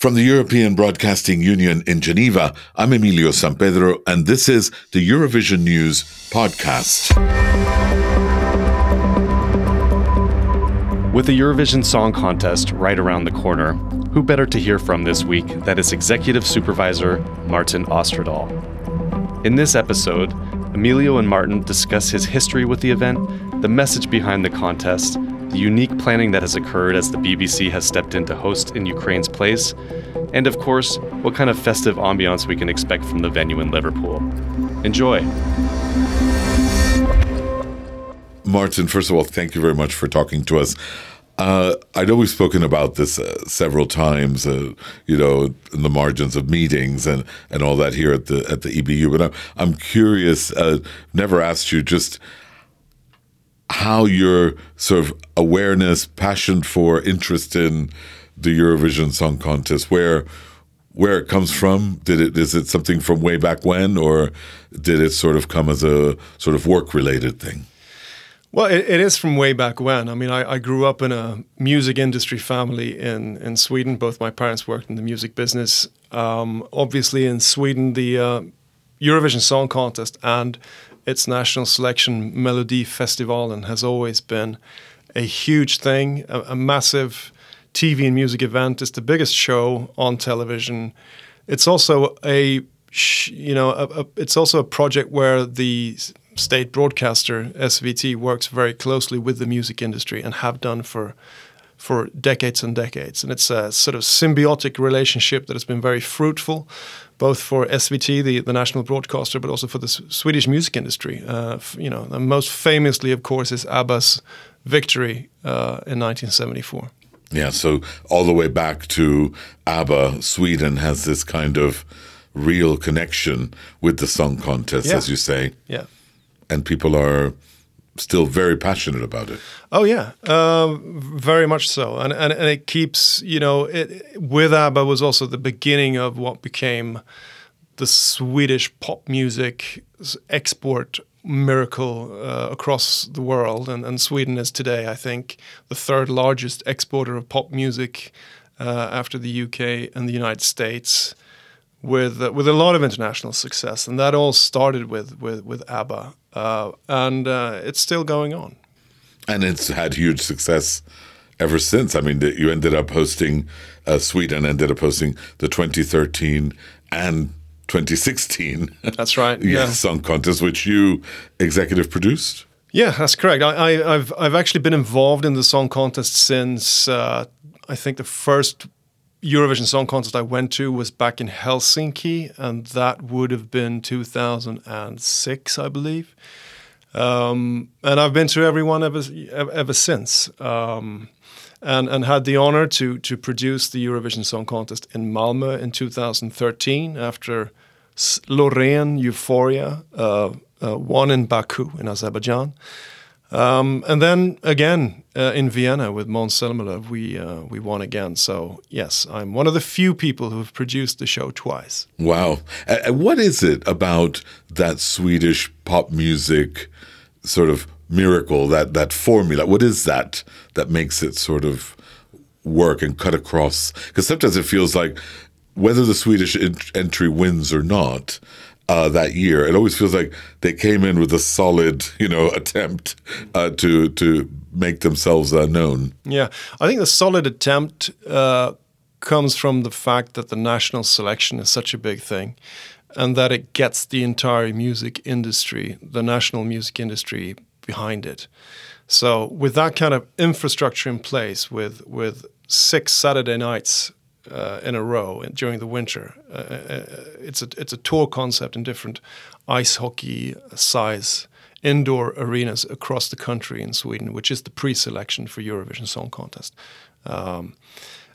From the European Broadcasting Union in Geneva, I'm Emilio Sampedro, and this is the Eurovision News Podcast. With the Eurovision Song Contest right around the corner, who better to hear from this week than its executive supervisor, Martin Osterdahl? In this episode, Emilio and Martin discuss his history with the event, the message behind the contest, the unique planning that has occurred as the BBC has stepped in to host in Ukraine's place, and of course, what kind of festive ambiance we can expect from the venue in Liverpool. Enjoy! Martin, first of all, thank you very much for talking to us. Uh, I know we've spoken about this uh, several times, uh, you know, in the margins of meetings and, and all that here at the at the EBU. But I'm I'm curious. Uh, never asked you just how your sort of awareness, passion for, interest in the Eurovision Song Contest, where where it comes from. Did it is it something from way back when, or did it sort of come as a sort of work related thing? Well, it, it is from way back when. I mean, I, I, grew up in a music industry family in, in Sweden. Both my parents worked in the music business. Um, obviously, in Sweden, the uh, Eurovision Song Contest and its national selection, Melodifestivalen, has always been a huge thing, a, a massive TV and music event. It's the biggest show on television. It's also a you know, a, a, it's also a project where the state broadcaster SVT works very closely with the music industry and have done for for decades and decades. And it's a sort of symbiotic relationship that has been very fruitful, both for SVT, the, the national broadcaster, but also for the S- Swedish music industry. Uh, you know, most famously, of course, is ABBA's victory uh, in 1974. Yeah, so all the way back to ABBA, Sweden has this kind of real connection with the song contest, yeah. as you say. Yeah and people are still very passionate about it. Oh yeah, uh, very much so, and, and and it keeps you know it, with ABBA was also the beginning of what became the Swedish pop music export miracle uh, across the world, and, and Sweden is today, I think, the third largest exporter of pop music uh, after the UK and the United States with uh, with a lot of international success, and that all started with with with ABBA, uh, and uh, it's still going on. And it's had huge success ever since. I mean, you ended up hosting uh, Sweden and ended up hosting the 2013 and 2016. That's right. yeah, song contest, which you executive produced. Yeah, that's correct. I, have I've actually been involved in the song contest since uh, I think the first Eurovision Song Contest I went to was back in Helsinki, and that would have been 2006, I believe. Um, and I've been to everyone ever ever since, um, and and had the honor to to produce the Eurovision Song Contest in Malmö in 2013 after Loreen Euphoria uh, uh, won in Baku in Azerbaijan. Um, and then again uh, in Vienna with Måns we uh, we won again. So yes, I'm one of the few people who have produced the show twice. Wow! What is it about that Swedish pop music sort of miracle that that formula? What is that that makes it sort of work and cut across? Because sometimes it feels like whether the Swedish entry wins or not, uh, that year. It always feels like they came in with a solid, you know, attempt uh, to to make themselves uh, known. Yeah, I think the solid attempt uh, comes from the fact that the national selection is such a big thing, and that it gets the entire music industry, the national music industry, behind it. So with that kind of infrastructure in place, with with six Saturday nights uh, in a row during the winter. Uh, uh, it's a it's a tour concept in different ice hockey size indoor arenas across the country in Sweden, which is the pre-selection for Eurovision Song Contest. Um,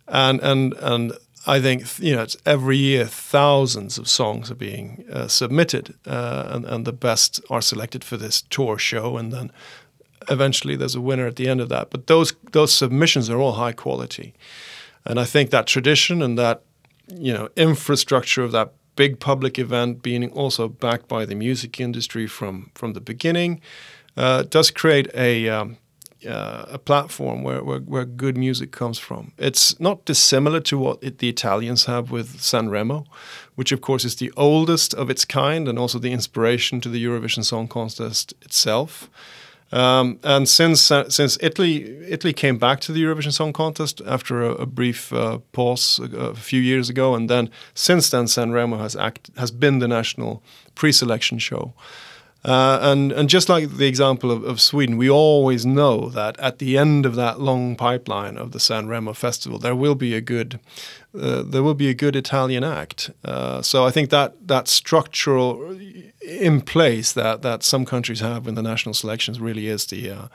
and and and I think you know every year thousands of songs are being uh, submitted, uh, and and the best are selected for this tour show, and then eventually there's a winner at the end of that. But those those submissions are all high quality. And I think that tradition and that you know infrastructure of that big public event being also backed by the music industry from from the beginning uh, does create a um, uh, a platform where, where, where good music comes from. It's not dissimilar to what it, the Italians have with Sanremo, which of course is the oldest of its kind and also the inspiration to the Eurovision Song Contest itself. Um, and since uh, since Italy Italy came back to the Eurovision Song Contest after a, a brief uh, pause a, a, few years ago, and then since then Sanremo has act has been the national pre-selection show. Uh, and and just like the example of, of, Sweden, we always know that at the end of that long pipeline of the San Remo festival, there will be a good uh, there will be a good Italian act. Uh, so I think that that structural in place that that some countries have in the national selections really is the uh,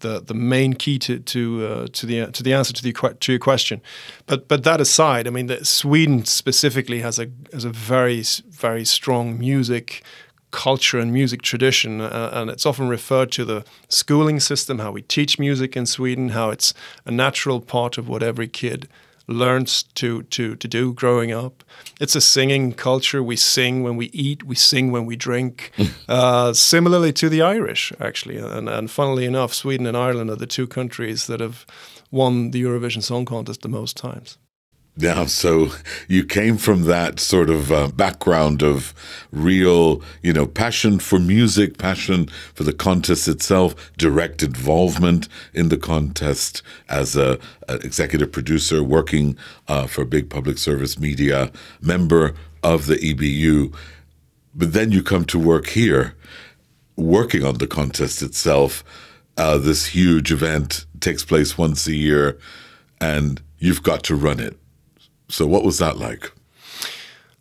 the the main key to to uh, to the to the answer to the to your question. But but that aside, I mean, Sweden specifically has a has a very very strong music culture and music tradition, uh, and it's often referred to the schooling system, how we teach music in Sweden, how it's a natural part of what every kid learns to to to do growing up. It's a singing culture. We sing when we eat. We sing when we drink. uh, similarly to the Irish, actually, and and funnily enough, Sweden and Ireland are the two countries that have won the Eurovision Song Contest the most times. Yeah, so you came from that sort of uh, background of real, you know, passion for music, passion for the contest itself, direct involvement in the contest as a, a executive producer working uh, for big public service media, member of the EBU. But then you come to work here, working on the contest itself. Uh, this huge event takes place once a year, and you've got to run it so what was that like?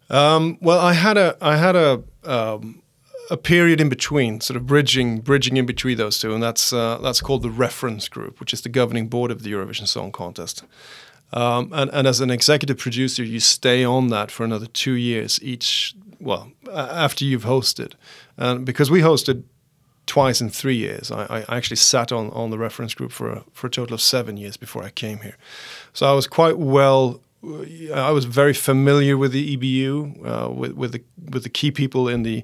Um, well, I had a I had a um, a period in between, sort of bridging bridging in between those two, and that's uh, that's called the reference group, which is the governing board of the Eurovision Song Contest. Um, and, and as an executive producer, you stay on that for another two years each. Well, after you've hosted, and because we hosted twice in three years, I, I actually sat on, on the reference group for a, for a total of seven years before I came here. So I was quite well I was very familiar with the EBU, uh, with with the with the key people in the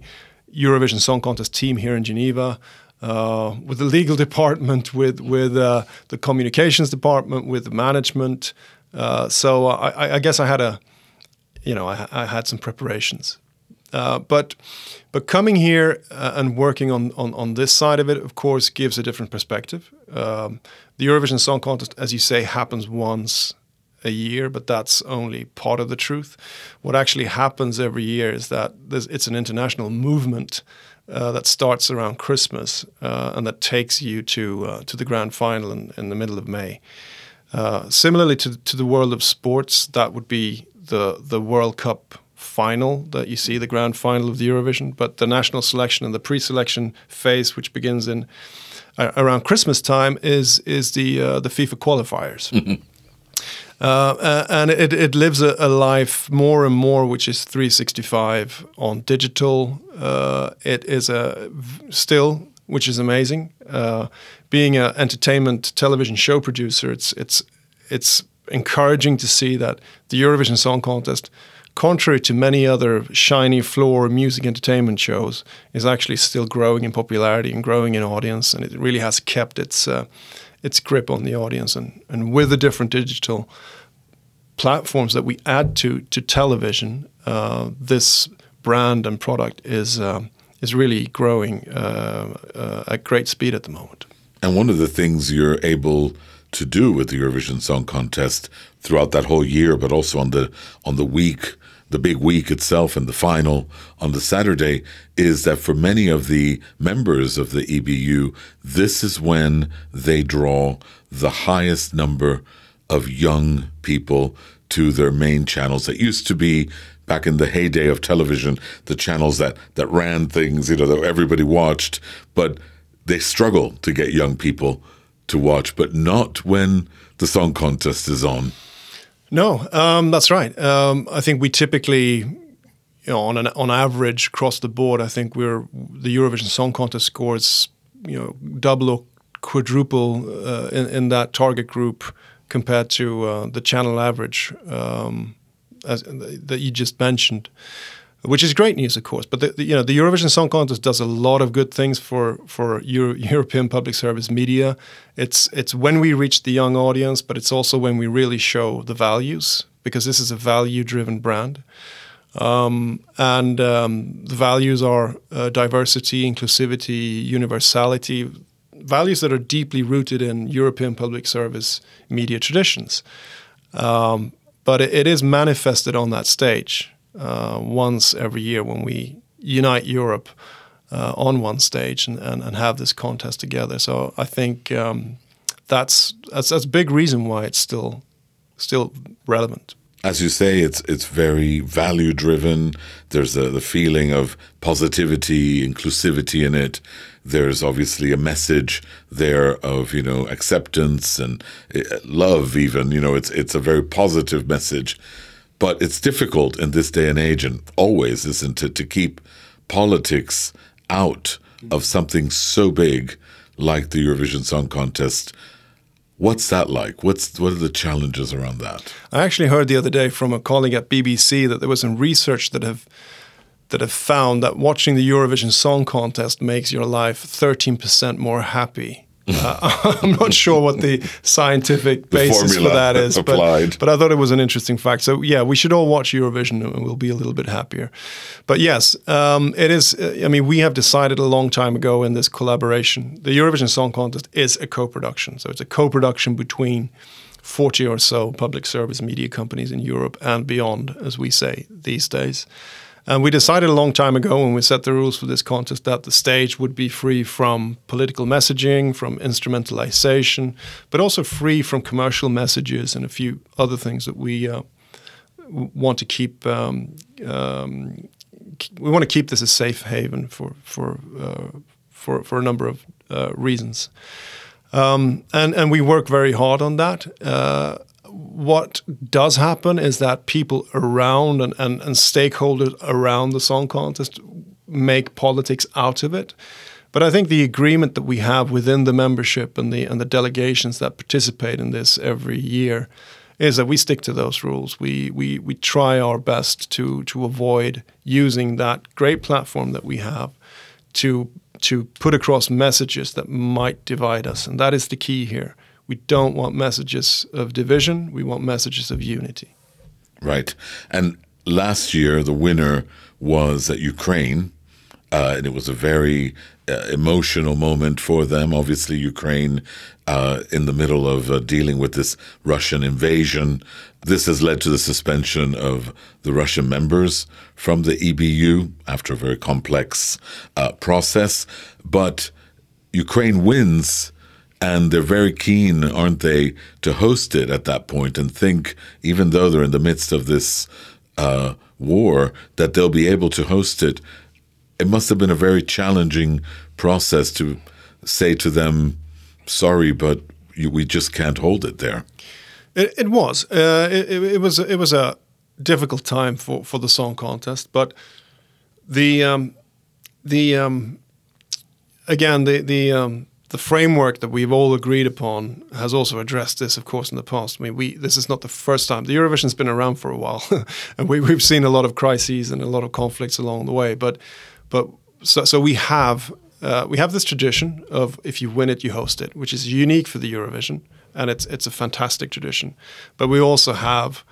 Eurovision Song Contest team here in Geneva, uh, with the legal department, with with uh, the communications department, with the management. Uh, so I, I, guess I had a, you know, I, I had some preparations, uh, but but coming here uh, and working on, on on this side of it, of course, gives a different perspective. Um, the Eurovision Song Contest, as you say, happens once a year, but that's only part of the truth. What actually happens every year is that it's an international movement uh, that starts around Christmas uh, and that takes you to uh, to the grand final in, in, the middle of May. Uh, similarly to to the world of sports, that would be the the World Cup final that you see, the grand final of the Eurovision. But the national selection and the pre-selection phase, which begins in uh, around Christmas time, is is the uh, the FIFA qualifiers. Uh, uh, and it, it lives a, a, life more and more, which is 365 on digital. Uh, it is a still, which is amazing. Uh, being an entertainment television show producer, it's it's it's encouraging to see that the Eurovision Song Contest, contrary to many other shiny floor music entertainment shows, is actually still growing in popularity and growing in audience, and it really has kept its uh, its grip on the audience. And, and with the different digital platforms that we add to, to television, uh, this brand and product is, uh, is really growing uh, uh, at great speed at the moment. And one of the things you're able to do with the Eurovision Song Contest throughout that whole year, but also on the on the week, the big week itself, and the final on the Saturday, is that for many of the members of the EBU, this is when they draw the highest number of young people to their main channels that used to be back in the heyday of television, the channels that that ran things, you know, that everybody watched, but they struggle to get young people to watch, but not when the song contest is on. No, um, that's right. Um, I think we typically, you know, on an, on average across the board, I think we're the Eurovision Song Contest scores, you know, double or quadruple uh, in, in that target group compared to uh, the channel average um, as, that you just mentioned. which is great news, of course. But the, the, you know, the Eurovision Song Contest does a lot of good things for for Euro- European public service media. It's it's when we reach the young audience, but it's also when we really show the values because this is a value-driven brand. Um, and um, the values are uh, diversity, inclusivity, universality, values that are deeply rooted in European public service media traditions. Um, but it, it is manifested on that stage uh, once every year when we unite Europe uh, on one stage and, and, and, have this contest together. So I think um, that's, that's that's a big reason why it's still still relevant as you say, it's it's very value driven. There's a, the feeling of positivity, inclusivity in it. There's obviously a message there of you know acceptance and uh, love. Even you know, it's it's a very positive message. But it's difficult in this day and age, and always isn't it, to keep politics out of something so big like the Eurovision Song Contest What's that like? What's what are the challenges around that? I actually heard the other day from a colleague at BBC that there was some research that have that have found that watching the Eurovision Song Contest makes your life 13% more happy uh, I'm not sure what the scientific basis for that is, but, but I thought it was an interesting fact. So yeah, we should all watch Eurovision and we'll be a little bit happier. But yes, um, it is. Uh, I mean, we have decided a long time ago in this collaboration. The Eurovision Song Contest is a co-production, so it's a co-production between. 40 or so public service media companies in Europe and beyond, as we say these days. And we decided a long time ago when we set the rules for this contest that the stage would be free from political messaging, from instrumentalization, but also free from commercial messages and a few other things that we uh, want to keep. Um, um, we want to keep this a safe haven for for uh, for for a number of uh, reasons. Um, and and we work very hard on that. Uh, what does happen is that people around and, and, and stakeholders around the song contest make politics out of it. But I think the agreement that we have within the membership and the and the delegations that participate in this every year is that we stick to those rules. We we we try our best to to avoid using that great platform that we have to to put across messages that might divide us, and that is the key here. We don't want messages of division. We want messages of unity. Right. And last year, the winner was Ukraine. Uh, and it was a very uh, emotional moment for them. Obviously, Ukraine uh, in the middle of uh, dealing with this Russian invasion. This has led to the suspension of the Russian members from the EBU after a very complex uh, process. But Ukraine wins and they're very keen, aren't they, to host it at that point and think, even though they're in the midst of this uh, war, that they'll be able to host it. It must have been a very challenging process to say to them, sorry, but you, we just can't hold it there. It, it was. Uh, it, it, was. It was a difficult time for, for the song contest, but the um, the um, again the the um, the framework that we've all agreed upon has also addressed this, of course, in the past. I mean, we this is not the first time. The Eurovision's been around for a while, and we, we've seen a lot of crises and a lot of conflicts along the way. But but so, so we have uh, we have this tradition of if you win it, you host it, which is unique for the Eurovision, and it's it's a fantastic tradition. But we also have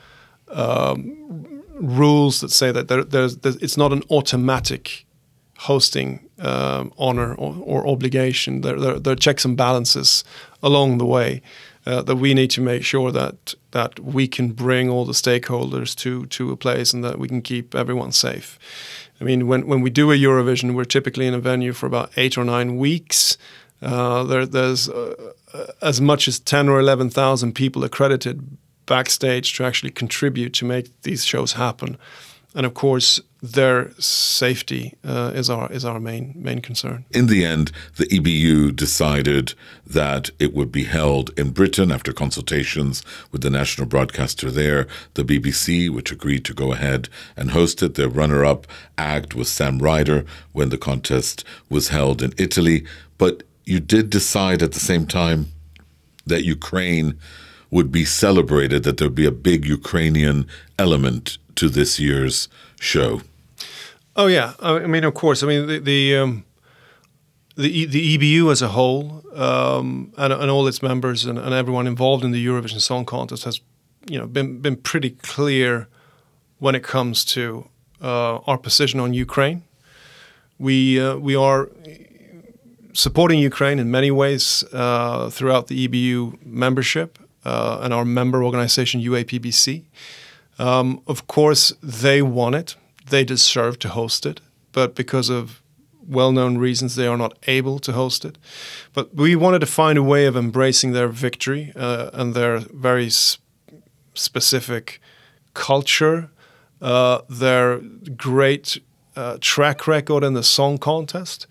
um, rules that say that there, there's, there's, it's not an automatic hosting um, honor or, or, obligation. There, there, there, are checks and balances along the way uh, that we need to make sure that that we can bring all the stakeholders to to a place and that we can keep everyone safe. I mean, when when we do a Eurovision, we're typically in a venue for about eight or nine weeks. Uh, there, there's uh, as much as ten or eleven thousand people accredited backstage to actually contribute to make these shows happen and of course their safety uh, is our is our main main concern. In the end, the EBU decided that it would be held in Britain after consultations with the national broadcaster there, the BBC, which agreed to go ahead and host it. The runner-up act was Sam Ryder when the contest was held in Italy, but you did decide at the same time that Ukraine would be celebrated, that there'd be a big Ukrainian element to this year's show? Oh yeah, I mean, of course. I mean, the the um, the, the EBU as a whole um, and, and all its members and, and everyone involved in the Eurovision Song Contest has, you know, been been pretty clear when it comes to uh, our position on Ukraine. We uh, we are supporting Ukraine in many ways uh, throughout the EBU membership uh, and our member organization UAPBC. Um, of course, they want it; they deserve to host it, but because of well-known reasons they are not able to host it. But we wanted to find a way of embracing their victory uh, and their very sp- specific culture, uh, their great uh, track record in the song contest,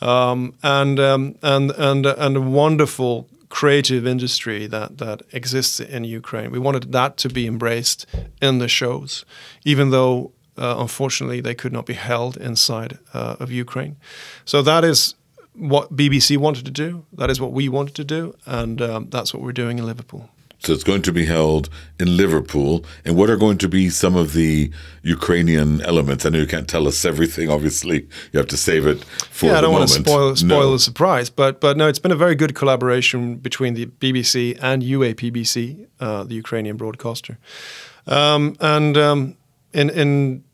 um, and um, and and and a wonderful creative industry that that exists in Ukraine. We wanted that to be embraced in the shows, even though uh, unfortunately they could not be held inside uh, of Ukraine. So that is what BBC wanted to do. That is what we wanted to do, and um, that's what we're doing in Liverpool. So it's going to be held in Liverpool. And what are going to be some of the Ukrainian elements? I know you can't tell us everything. Obviously, you have to save it for yeah, I don't moment. want to spoil spoil No. the surprise, but but no, it's been a very good collaboration between the BBC and UAPBC, uh, the Ukrainian broadcaster, um, and um, in in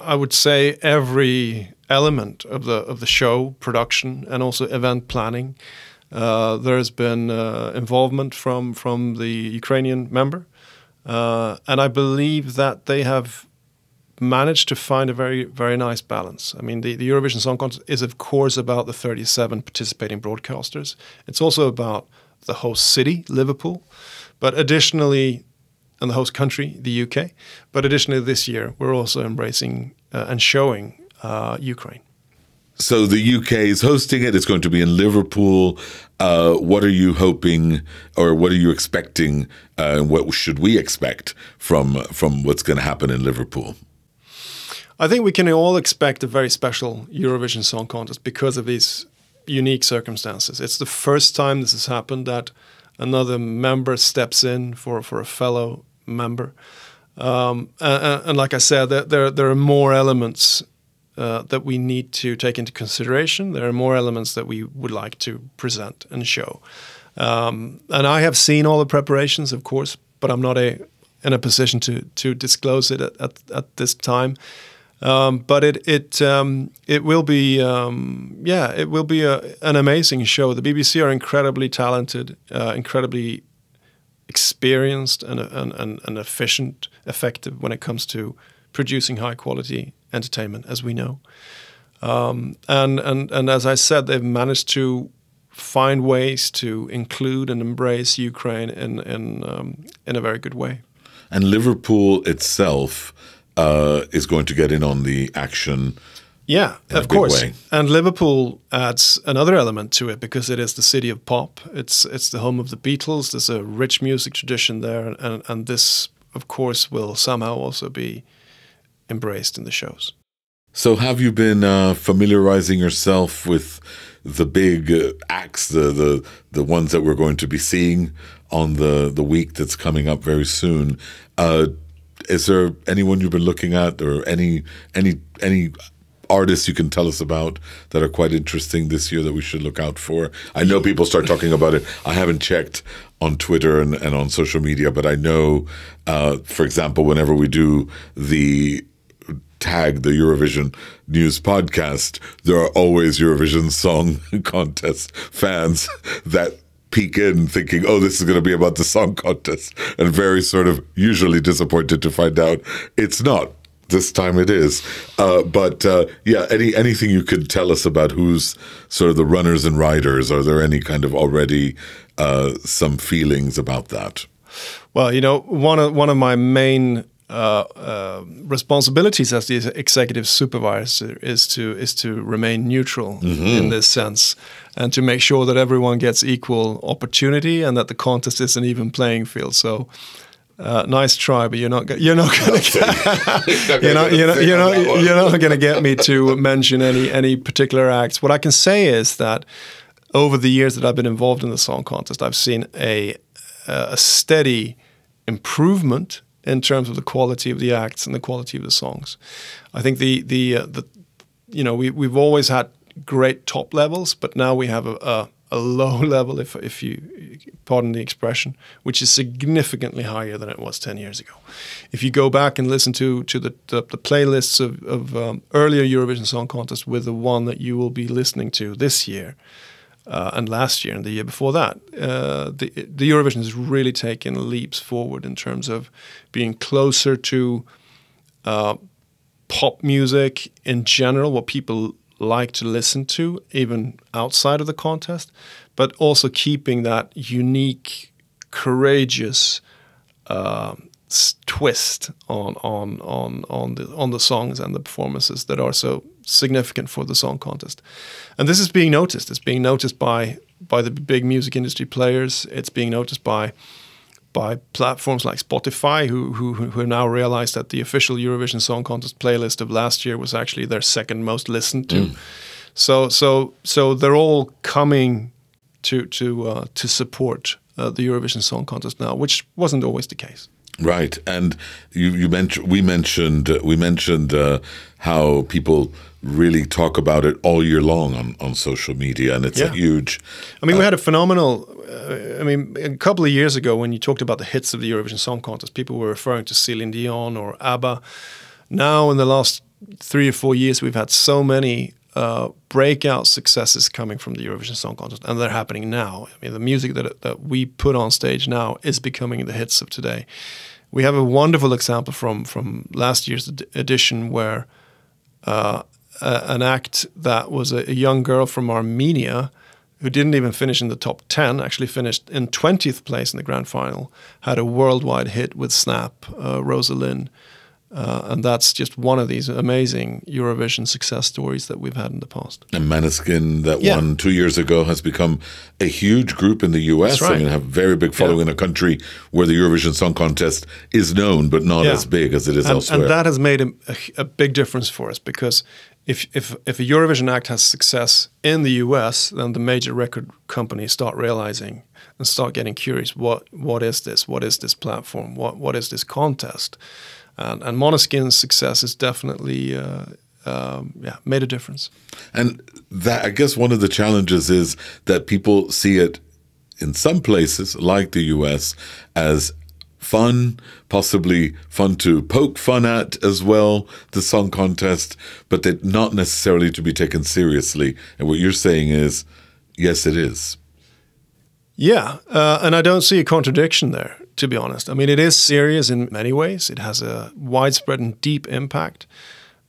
I would say every element of the of the show production and also event planning. Uh, there's been uh, involvement from from the Ukrainian member, uh, and I believe that they have managed to find a very very nice balance. I mean, the, the Eurovision Song Contest is of course about the 37 participating broadcasters. It's also about the host city, Liverpool, but additionally, and the host country, the UK. But additionally, this year we're also embracing uh, and showing uh, Ukraine. So the UK is hosting it. It's going to be in Liverpool. Uh, what are you hoping, or what are you expecting? Uh, and what should we expect from from what's going to happen in Liverpool? I think we can all expect a very special Eurovision Song Contest because of these unique circumstances. It's the first time this has happened that another member steps in for, for a fellow member. Um, and, and like I said, there, there, there are more elements uh, that we need to take into consideration. There are more elements that we would like to present and show. Um, and I have seen all the preparations, of course, but I'm not a, in a position to, to disclose it at, at, at this time. Um, but it it um, it will be um, yeah it will be a, an amazing show. The BBC are incredibly talented, uh, incredibly experienced, and, and, and, and efficient, effective when it comes to producing high quality entertainment, as we know. Um, and and and as I said, they've managed to find ways to include and embrace Ukraine in in um, in a very good way. And Liverpool itself uh, is going to get in on the action. Yeah, in a of course. way. And Liverpool adds another element to it because it is the city of pop. It's it's the home of the Beatles. There's a rich music tradition there, and, and this, of course, will somehow also be embraced in the shows. So, have you been uh, familiarizing yourself with the big uh, acts, the, the the ones that we're going to be seeing on the the week that's coming up very soon? Uh, is there anyone you've been looking at, or any any any artists you can tell us about that are quite interesting this year that we should look out for? I know people start talking about it. I haven't checked on Twitter and, and on social media, but I know, uh, for example, whenever we do the tag the Eurovision News podcast, there are always Eurovision Song Contest fans that peek in thinking, oh, this is going to be about the song contest, and very sort of usually disappointed to find out it's not. This time it is, uh, but uh, yeah. Any anything you could tell us about who's sort of the runners and riders? Are there any kind of already uh, some feelings about that? Well, you know, one of one of my main uh, uh, responsibilities as the executive supervisor is to is to remain neutral in this sense, and to make sure that everyone gets equal opportunity and that the contest is an even playing field. So. Uh, nice try, but you're not you're not going to get you're not you're not you're not, you're not going to get me to mention any any particular acts. What I can say is that over the years that I've been involved in the song contest, I've seen a a steady improvement in terms of the quality of the acts and the quality of the songs. I think the the uh, the you know we we've always had great top levels, but now we have a, a, a low level, if if you pardon the expression, which is significantly higher than it was ten years ago. If you go back and listen to to the the, the playlists of, of um, earlier Eurovision Song Contest with the one that you will be listening to this year. Uh, and last year and the year before that, uh, the, the Eurovision has really taken leaps forward in terms of being closer to uh, pop music in general, what people like to listen to, even outside of the contest, but also keeping that unique, courageous uh, twist on on on on the on the songs and the performances that are so significant for the song contest. And this is being noticed. It's being noticed by by the big music industry players. It's being noticed by by platforms like Spotify, who who who now realized that the official Eurovision Song Contest playlist of last year was actually their second most listened to. Mm. So so so they're all coming to to uh, to support uh, the Eurovision Song Contest now, which wasn't always the case. Right, and you, you mentioned we mentioned uh, we mentioned uh, how people really talk about it all year long on, on social media, and it's yeah. a huge. I mean, we uh, had a phenomenal. Uh, I mean, a couple of years ago, when you talked about the hits of the Eurovision Song Contest, people were referring to Celine Dion or ABBA. Now, in the last three or four years, we've had so many uh, breakout successes coming from the Eurovision Song Contest, and they're happening now. I mean, the music that that we put on stage now is becoming the hits of today. We have a wonderful example from from last year's edition where uh, an act that was a, a, young girl from Armenia who didn't even finish in the top 10, actually finished in 20th place in the grand final, had a worldwide hit with Snap, uh, Rosa Linn. Uh, and that's just one of these amazing Eurovision success stories that we've had in the past. And Måneskin, that yeah. won two years ago, has become a huge group in the US. Right. I mean, have a very big following yeah. in a country where the Eurovision Song Contest is known, but not yeah. as big as it is and, elsewhere. And that has made a, a, a big difference for us because if, if, if a Eurovision act has success in the US, then the major record companies start realizing and start getting curious what, what is this? What is this platform? What, what is this contest? And, and Måneskin's success is definitely uh, um, yeah made a difference. And that I guess one of the challenges is that people see it in some places, like the U.S., as fun, possibly fun to poke fun at as well, the song contest, but that not necessarily to be taken seriously. And what you're saying is, yes, it is. Yeah, uh, and I don't see a contradiction there to be honest. I mean, it is serious in many ways. It has a widespread and deep impact.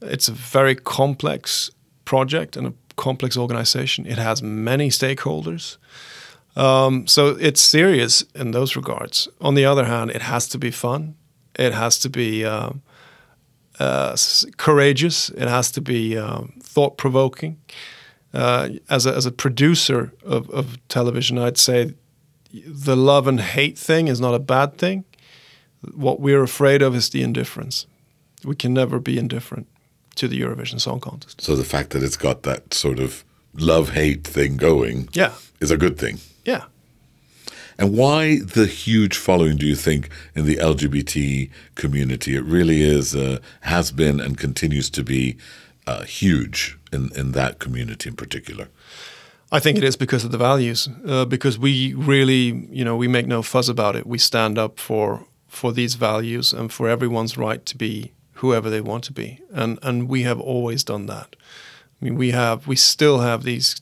It's a very complex project and a complex organization. It has many stakeholders. Um, so it's serious in those regards. On the other hand, it has to be fun. It has to be um, uh, courageous. It has to be um, thought provoking. Uh, as, a, as a producer of, of television, I'd say the love and hate thing is not a bad thing. What we're afraid of is the indifference. We can never be indifferent to the Eurovision Song Contest. So the fact that it's got that sort of love hate thing going yeah. is a good thing. Yeah. And why the huge following do you think in the LGBT community? It really is, uh, has been, and continues to be uh, huge in, in that community in particular. I think it is because of the values, uh, because we really, you know, we make no fuss about it. We stand up for for these values and for everyone's right to be whoever they want to be, and and we have always done that. I mean, we have, we still have these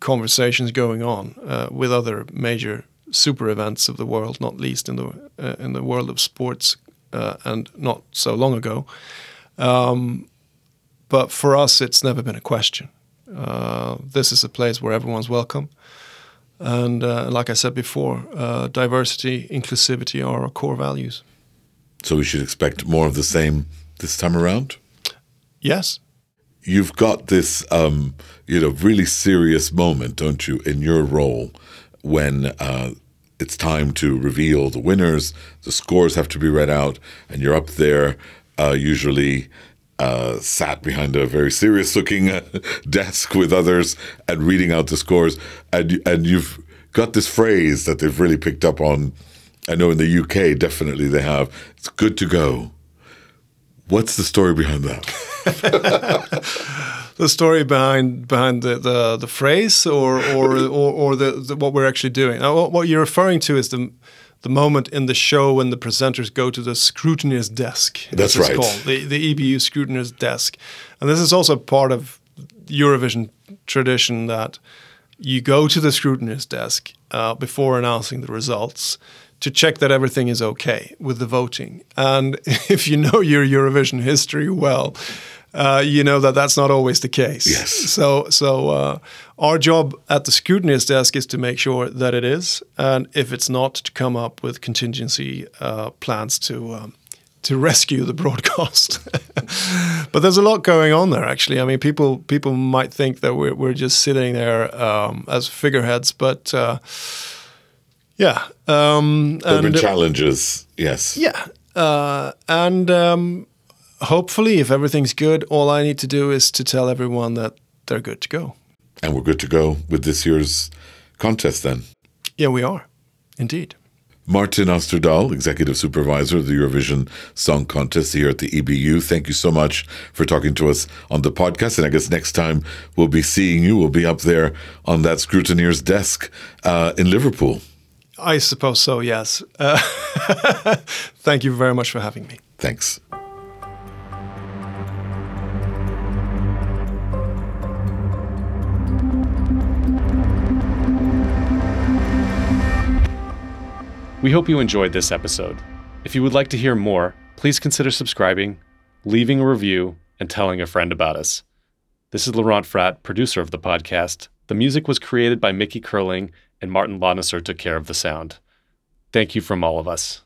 conversations going on uh, with other major super events of the world, not least in the uh, in the world of sports, uh, and not so long ago. Um, but for us, it's never been a question. Uh, this is a place where everyone's welcome. And uh, like I said before, uh, diversity, inclusivity are our core values. So we should expect more of the same this time around? Yes. You've got this, um, you know, really serious moment, don't you, in your role when uh, it's time to reveal the winners, the scores have to be read out, and you're up there uh, usually uh, sat behind a very serious looking uh, desk with others and reading out the scores. And, and you've got this phrase that they've really picked up on I know in the UK, definitely they have. It's good to go. What's the story behind that? the story behind behind the, the, the phrase or or or, or the, the, what we're actually doing. Now, what you're referring to is the the moment in the show when the presenters go to the scrutineer's desk. That's right. Called, the the EBU scrutineer's desk, and this is also part of Eurovision tradition that you go to the scrutineer's desk uh, before announcing the results to check that everything is okay with the voting. And if you know your Eurovision history well, uh, you know that that's not always the case. Yes. So, so uh, our job at the scrutineer's desk is to make sure that it is, and if it's not, to come up with contingency uh, plans to um, to rescue the broadcast. but there's a lot going on there, actually. I mean, people people might think that we're we're just sitting there um, as figureheads, but. Uh, yeah, um, there have been challenges. Yes. Yeah, uh, and um, hopefully, if everything's good, all I need to do is to tell everyone that they're good to go. And we're good to go with this year's contest then. Yeah, we are. Indeed. Martin Osterdahl, Executive Supervisor of the Eurovision Song Contest here at the EBU. Thank you so much for talking to us on the podcast. And I guess next time we'll be seeing you, we'll be up there on that scrutineer's desk uh, in Liverpool. I suppose so, yes. Uh, thank you very much for having me. Thanks. We hope you enjoyed this episode. If you would like to hear more, please consider subscribing, leaving a review, and telling a friend about us. This is Laurent Fratt, producer of the podcast. The music was created by Mickey Curling, and Martin Launisser took care of the sound. Thank you from all of us.